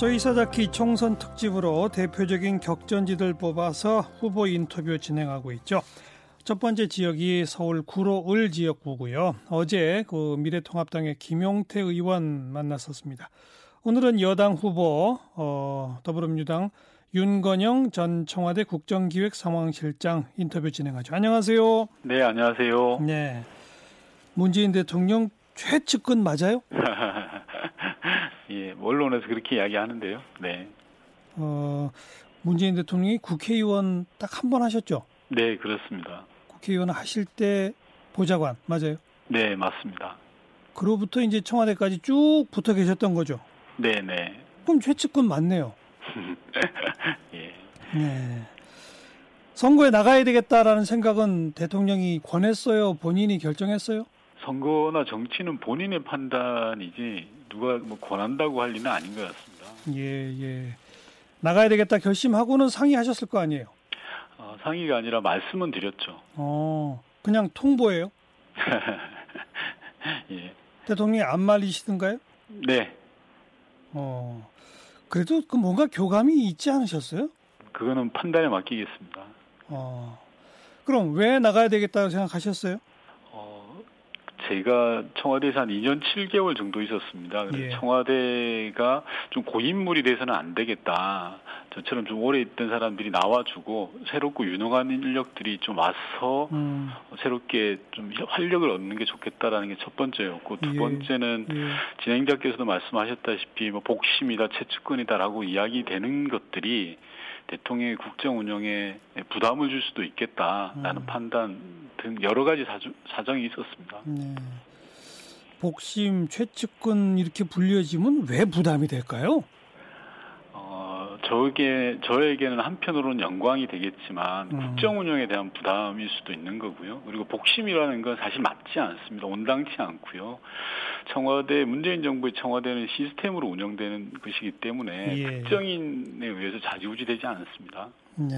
저희 사자키 총선 특집으로 대표적인 격전지들 뽑아서 후보 인터뷰 진행하고 있죠. 첫 번째 지역이 서울 구로 을 지역구고요. 어제 그 미래통합당의 김용태 의원 만났었습니다. 오늘은 여당 후보 어, 더불어민주당 윤건영 전 청와대 국정기획 상황실장 인터뷰 진행하죠. 안녕하세요. 네, 안녕하세요. 네. 문재인 대통령 최측근 맞아요? 예, 언론에서 그렇게 이야기하는데요. 네. 어, 문재인 대통령이 국회의원 딱 한 번 하셨죠? 네, 그렇습니다. 국회의원 하실 때 보좌관 맞아요? 네, 맞습니다. 그로부터 이제 청와대까지 쭉 붙어 계셨던 거죠? 네, 네. 그럼 최측근 맞네요. 예. 네. 선거에 나가야 되겠다라는 생각은 대통령이 권했어요? 본인이 결정했어요? 선거나 정치는 본인의 판단이지 누가 뭐 권한다고 할 리는 아닌 것 같습니다. 예, 예. 나가야 되겠다 결심하고는 상의하셨을 거 아니에요? 어, 상의가 아니라 말씀은 드렸죠. 어, 그냥 통보예요? 예. 대통령이 안 말리시던가요? 네. 어, 그래도 그 뭔가 교감이 있지 않으셨어요? 그거는 판단에 맡기겠습니다. 어, 그럼 왜 나가야 되겠다고 생각하셨어요? 어, 제가 청와대에서 한 2년 7개월 정도 있었습니다. 그래서 예. 청와대가 좀 고인물이 돼서는 안 되겠다. 저처럼 좀 오래 있던 사람들이 나와주고 새롭고 유능한 인력들이 좀 와서 음, 새롭게 좀 활력을 얻는 게 좋겠다라는 게 첫 번째였고 두 예. 번째는 예. 진행자께서도 말씀하셨다시피 뭐 복심이다 최측근이다라고 이야기되는 것들이 대통령의 국정 운영에 부담을 줄 수도 있겠다라는 음. 판단 등 여러 가지 사주, 사정 이 있었습니다. 네. 복심, 최측근 이렇게 불려지면 왜 부담이 될까요? 어, 저에게 저에게는 한편으로는 영광이 되겠지만 음. 국정 운영에 대한 부담일 수도 있는 거고요. 그리고 복심이라는 건 사실 맞지 않습니다. 온당치 않고요. 청와대 문재인 정부의 청와대는 시스템으로 운영되는 것이기 때문에 예. 특정인에 의해서 좌지우지되지 않습니다. 네.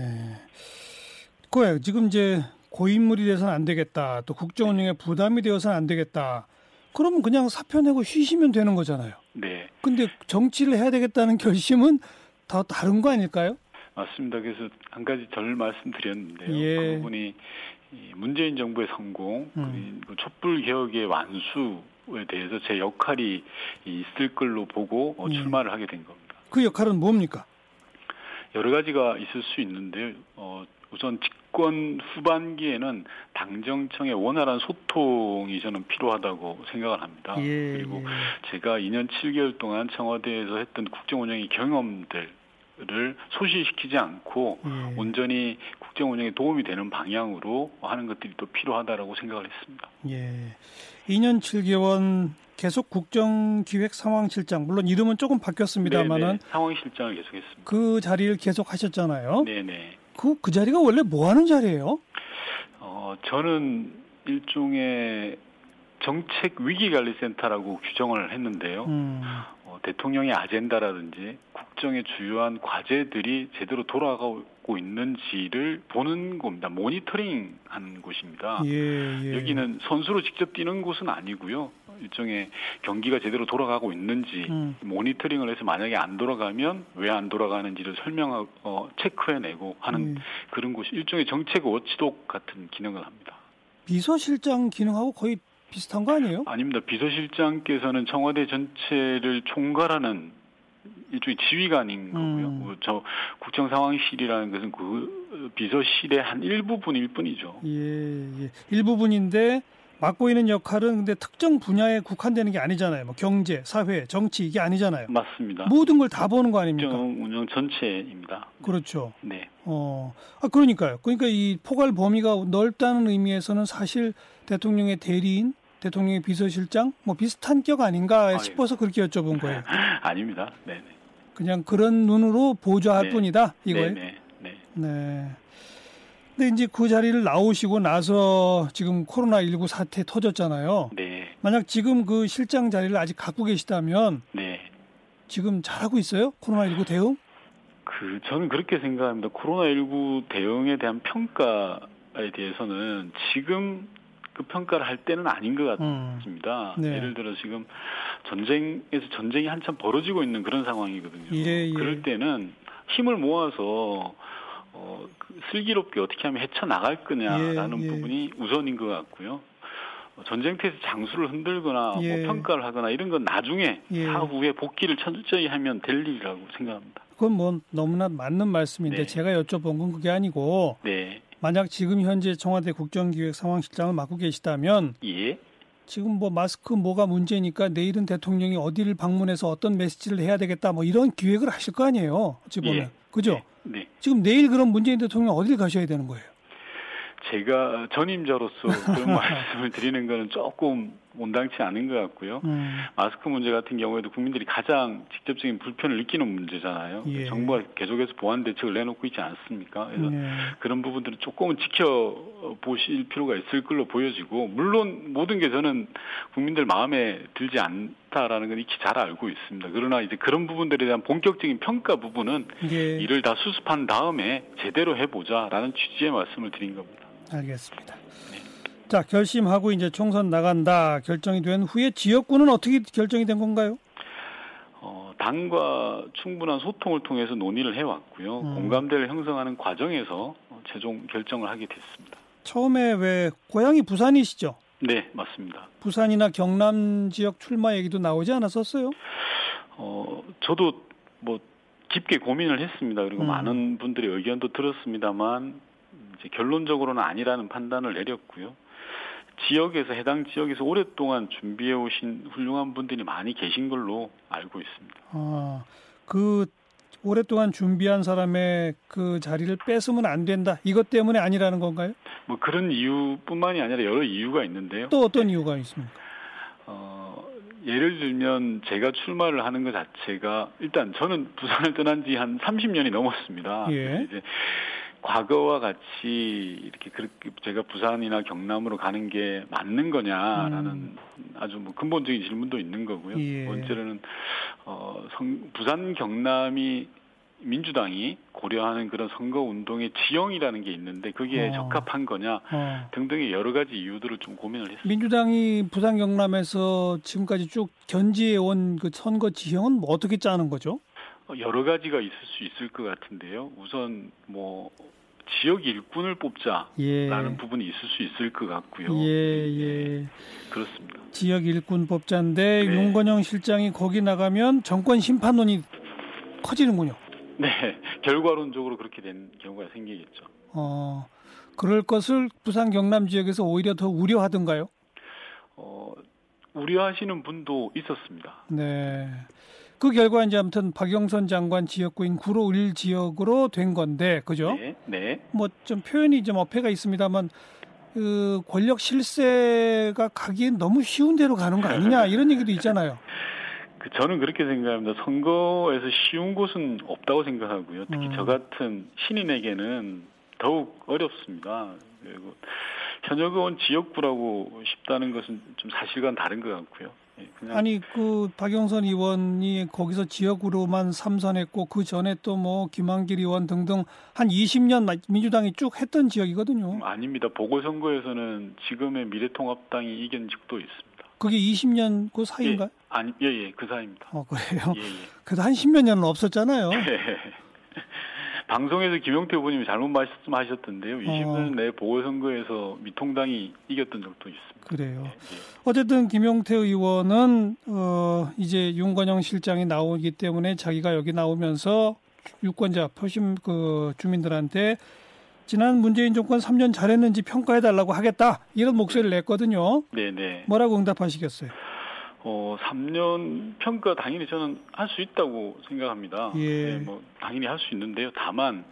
그거예요. 지금 이제 고인물이 돼서는 안 되겠다. 또 국정 운영에 부담이 되어서는 안 되겠다. 그러면 그냥 사표 내고 쉬시면 되는 거잖아요. 네. 근데 정치를 해야 되겠다는 결심은 다 다른 거 아닐까요? 맞습니다. 그래서 한 가지 절 말씀드렸는데요. 예. 그 부분이 이 문재인 정부의 성공, 음. 그리고 촛불 개혁의 완수에 대해서 제 역할이 있을 걸로 보고 어, 예. 출마를 하게 된 겁니다. 그 역할은 뭡니까? 여러 가지가 있을 수 있는데 어, 우선 집권 후반기에는 당정청의 원활한 소통이 저는 필요하다고 생각을 합니다. 예, 그리고 예. 제가 2년 7개월 동안 청와대에서 했던 국정 운영의 경험들을 소실시키지 않고 예. 온전히 국정 운영에 도움이 되는 방향으로 하는 것들이 또 필요하다라고 생각을 했습니다. 예. 2년 7개월 계속 국정기획 상황실장 물론 이름은 조금 바뀌었습니다만은 네네, 상황 실장을 계속했습니다. 그 자리를 계속 하셨잖아요. 네네. 그, 그 자리가 원래 뭐 하는 자리예요? 어, 저는 일종의 정책 위기관리센터라고 규정을 했는데요. 음, 어, 대통령의 아젠다라든지 국정의 주요한 과제들이 제대로 돌아가고 있는지를 보는 겁니다. 모니터링 하는 곳입니다. 예, 예. 여기는 선수로 직접 뛰는 곳은 아니고요. 일종의 경기가 제대로 돌아가고 있는지 음, 모니터링을 해서 만약에 안 돌아가면 왜 안 돌아가는지를 설명하고 어, 체크해내고 하는 예. 그런 곳이 일종의 정책 워치독 같은 기능을 합니다. 비서실장 기능하고 거의 비슷한 거 아니에요? 아닙니다. 비서실장께서는 청와대 전체를 총괄하는 일종의 지휘관인 거고요. 음. 뭐저 국정 상황실이라는 것은 그 비서실의 한 일부분일 뿐이죠. 예, 예. 일부분인데 맡고 있는 역할은 근데 특정 분야에 국한되는 게 아니잖아요. 뭐 경제, 사회, 정치 이게 아니잖아요. 맞습니다. 모든 걸 다 보는 거 아닙니까? 운영 전체입니다. 그렇죠. 네. 어, 아, 그러니까요. 그러니까 이 포괄 범위가 넓다는 의미에서는 사실 대통령의 대리인, 대통령의 비서실장, 뭐 비슷한 격 아닌가. 싶어서 그렇게 여쭤본 거예요. 아닙니다. 네네. 그냥 그런 눈으로 보좌할 네. 뿐이다, 이거예요. 네네. 네. 네. 근데 이제 그 자리를 나오시고 나서 지금 코로나19 사태 터졌잖아요. 네. 만약 지금 그 실장 자리를 아직 갖고 계시다면 네. 지금 잘하고 있어요? 코로나19 대응? 그 저는 그렇게 생각합니다. 코로나19 대응에 대한 평가에 대해서는 지금 그 평가를 할 때는 아닌 것 음. 같습니다. 네. 예를 들어 지금 전쟁에서 전쟁이 한참 벌어지고 있는 그런 상황이거든요. 예, 예. 그럴 때는 힘을 모아서 어, 그 슬기롭게 어떻게 하면 헤쳐 나갈 거냐라는 예, 예. 부분이 우선인 것 같고요. 어, 전쟁터에서 장수를 흔들거나 예. 뭐 평가를 하거나 이런 건 나중에 예. 사후에 복귀를 철저히 하면 될 일이라고 생각합니다. 그건 뭐 너무나 맞는 말씀인데 네. 제가 여쭤본 건 그게 아니고 네, 만약 지금 현재 청와대 국정기획 상황실장을 맡고 계시다면 예, 지금 뭐 마스크 뭐가 문제니까 내일은 대통령이 어디를 방문해서 어떤 메시지를 해야 되겠다 뭐 이런 기획을 하실 거 아니에요. 어찌 보면 예. 그죠? 네. 지금 내일 그럼 문재인 대통령 어디를 가셔야 되는 거예요? 제가 전임자로서 그런 말씀을 드리는 거는 조금 온당치 않은 것 같고요. 음, 마스크 문제 같은 경우에도 국민들이 가장 직접적인 불편을 느끼는 문제잖아요. 예. 정부가 계속해서 보완 대책을 내놓고 있지 않습니까? 그래서 네. 그런 부분들은 조금은 지켜보실 필요가 있을 걸로 보여지고, 물론 모든 게 저는 국민들 마음에 들지 않다라는 건 익히 잘 알고 있습니다. 그러나 이제 그런 부분들에 대한 본격적인 평가 부분은 이게 이를 다 수습한 다음에 제대로 해보자라는 취지의 말씀을 드린 겁니다. 알겠습니다. 자 결심하고 이제 총선 나간다 결정이 된 후에 지역구는 어떻게 결정이 된 건가요? 어, 당과 충분한 소통을 통해서 논의를 해왔고요. 음. 공감대를 형성하는 과정에서 어, 최종 결정을 하게 됐습니다. 처음에 왜 고향이 부산이시죠? 네, 맞습니다. 부산이나 경남 지역 출마 얘기도 나오지 않았었어요? 어, 저도 뭐 깊게 고민을 했습니다. 그리고 음. 많은 분들의 의견도 들었습니다만 이제 결론적으로는 아니라는 판단을 내렸고요. 지역에서 해당 지역에서 오랫동안 준비해 오신 훌륭한 분들이 많이 계신 걸로 알고 있습니다. 아, 그 오랫동안 준비한 사람의 그 자리를 뺏으면 안 된다. 이것 때문에 아니라는 건가요? 뭐 그런 이유뿐만이 아니라 여러 이유가 있는데요. 또 어떤 이유가 있습니까? 어, 예를 들면 제가 출마를 하는 것 자체가 일단 저는 부산을 떠난 지 한 30년이 넘었습니다. 예. 이제 과거와 같이 이렇게 그렇게 제가 부산이나 경남으로 가는 게 맞는 거냐라는 아주 뭐 근본적인 질문도 있는 거고요. 음. 예. 번째로는 어, 성, 부산 경남이 민주당이 고려하는 그런 선거 운동의 지형이라는 게 있는데 그게 어. 적합한 거냐 어. 등등의 여러 가지 이유들을 좀 고민을 했습니다. 민주당이 부산 경남에서 지금까지 쭉 견지해 온 그 선거 지형은 뭐 어떻게 짜는 거죠? 어, 여러 가지가 있을 수 있을 것 같은데요. 우선 뭐 지역 일꾼을 뽑자라는 예. 부분이 있을 수 있을 것 같고요. 예, 예. 그렇습니다. 지역 일꾼 뽑자인데 네. 윤건영 실장이 거기 나가면 정권 심판론이 커지는군요. 네, 결과론적으로 그렇게 된 경우가 생기겠죠. 어, 그럴 것을 부산 경남 지역에서 오히려 더 우려하던가요? 어, 우려하시는 분도 있었습니다. 네. 그 결과 이제 아무튼 박영선 장관 지역구인 구로을 지역으로 된 건데, 그죠? 네, 네. 뭐 좀 표현이 좀 어폐가 있습니다만 그 권력 실세가 가기엔 너무 쉬운 대로 가는 거 아니냐 이런 얘기도 있잖아요. 그 저는 그렇게 생각합니다. 선거에서 쉬운 곳은 없다고 생각하고요. 특히 음. 저 같은 신인에게는 더욱 어렵습니다. 그리고 현역 의원 지역구라고 싶다는 것은 좀 사실과는 다른 것 같고요. 예, 아니 그 박영선 의원이 거기서 지역으로만 삼선했고 그 전에 또 뭐 김한길 의원 등등 한 20년 민주당이 쭉 했던 지역이거든요. 음, 아닙니다. 보궐선거에서는 지금의 미래통합당이 이긴 적도 있습니다. 그게 20년 그 사이인가요? 아니, 예, 예, 그 사이입니다. 어 그래요. 예, 예. 그래도 한 십몇 년은 없었잖아요. 방송에서 김용태 후보님이 잘못 말씀하셨던데요. 어. 20년 내 보궐선거에서 미통당이 이겼던 적도 있습니다. 그래요. 예, 예. 어쨌든 김용태 의원은 어 이제 윤건영 실장이 나오기 때문에 자기가 여기 나오면서 유권자 표심 그 주민들한테 지난 문재인 정권 3년 잘했는지 평가해 달라고 하겠다 이런 목소리를 냈거든요. 네, 네. 뭐라고 응답하시겠어요? 어, 3년 평가 당연히 저는 할 수 있다고 생각합니다. 예. 네, 뭐 당연히 할 수 있는데요. 다만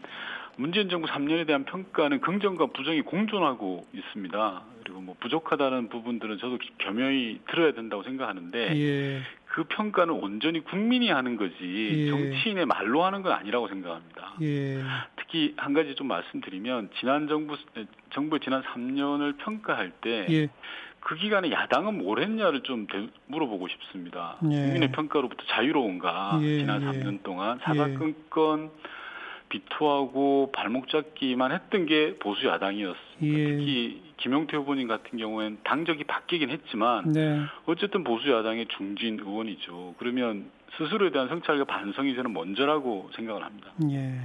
문재인 정부 3년에 대한 평가는 긍정과 부정이 공존하고 있습니다. 그리고 뭐 부족하다는 부분들은 저도 겸허히 들어야 된다고 생각하는데 예. 그 평가는 온전히 국민이 하는 거지 예. 정치인의 말로 하는 건 아니라고 생각합니다. 예. 특히 한 가지 좀 말씀드리면 지난 정부 정부의 지난 3년을 평가할 때 그 예. 기간에 야당은 뭘 했냐를 좀 대- 물어보고 싶습니다. 예. 국민의 평가로부터 자유로운가 예, 지난 예. 3년 동안 사사건건 비토하고 발목 잡기만 했던 게 보수 야당이었습니다. 예. 특히 김용태 후보님 같은 경우에는 당적이 바뀌긴 했지만 네. 어쨌든 보수 야당의 중진 의원이죠. 그러면 스스로에 대한 성찰과 반성이 저는 먼저라고 생각을 합니다. 예.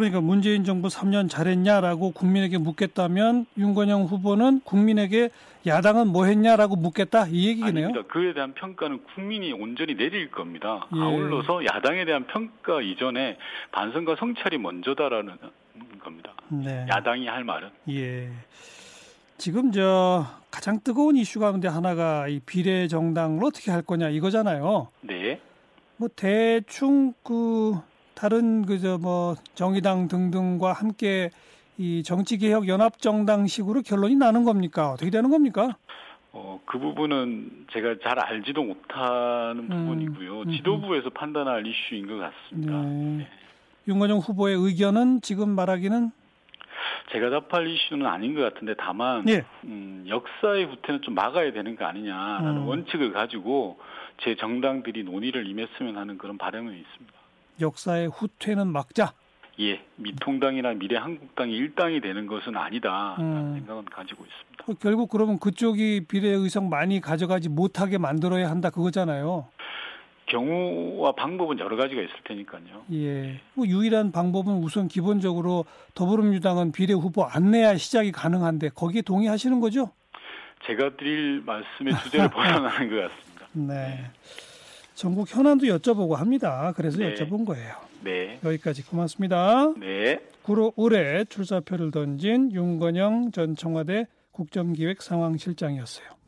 그러니까 문재인 정부 3년 잘했냐라고 국민에게 묻겠다면 윤건영 후보는 국민에게 야당은 뭐 했냐라고 묻겠다 이 얘기네요. 아닙니다. 그에 대한 평가는 국민이 온전히 내릴 겁니다. 예. 아울러서 야당에 대한 평가 이전에 반성과 성찰이 먼저다라는 겁니다. 네. 야당이 할 말은 예. 지금 저 가장 뜨거운 이슈 가운데 하나가 이 비례 정당을 어떻게 할 거냐 이거잖아요. 네. 뭐 대충 그 다른 그저 뭐 정의당 등등과 함께 이 정치개혁 연합정당식으로 결론이 나는 겁니까? 어떻게 되는 겁니까? 어, 그 부분은 제가 잘 알지도 못하는 음, 부분이고요. 음, 지도부에서 판단할 이슈인 것 같습니다. 네. 윤건영 후보의 의견은 지금 말하기는 제가 답할 이슈는 아닌 것 같은데 다만 예. 음, 역사의 후퇴는 좀 막아야 되는 거 아니냐라는 음. 원칙을 가지고 제 정당들이 논의를 임했으면 하는 그런 바람은 있습니다. 역사의 후퇴는 막자. 예, 미통당이나 미래한국당이 일당이 되는 것은 아니다라는 음. 생각은 가지고 있습니다. 어, 결국 그러면 그쪽이 비례 의석 많이 가져가지 못하게 만들어야 한다 그거잖아요. 경우와 방법은 여러 가지가 있을 테니까요. 예. 뭐 유일한 방법은 우선 기본적으로 더불어민주당은 비례 후보 안 내야 시작이 가능한데 거기에 동의하시는 거죠? 제가 드릴 말씀의 주제를 벗어나는 것 같습니다. 네. 전국 현안도 여쭤보고 합니다. 그래서 네. 여쭤본 거예요. 네, 여기까지 고맙습니다. 네. 구로 을에 출사표를 던진 윤건영 전 청와대 국정기획 상황실장이었어요.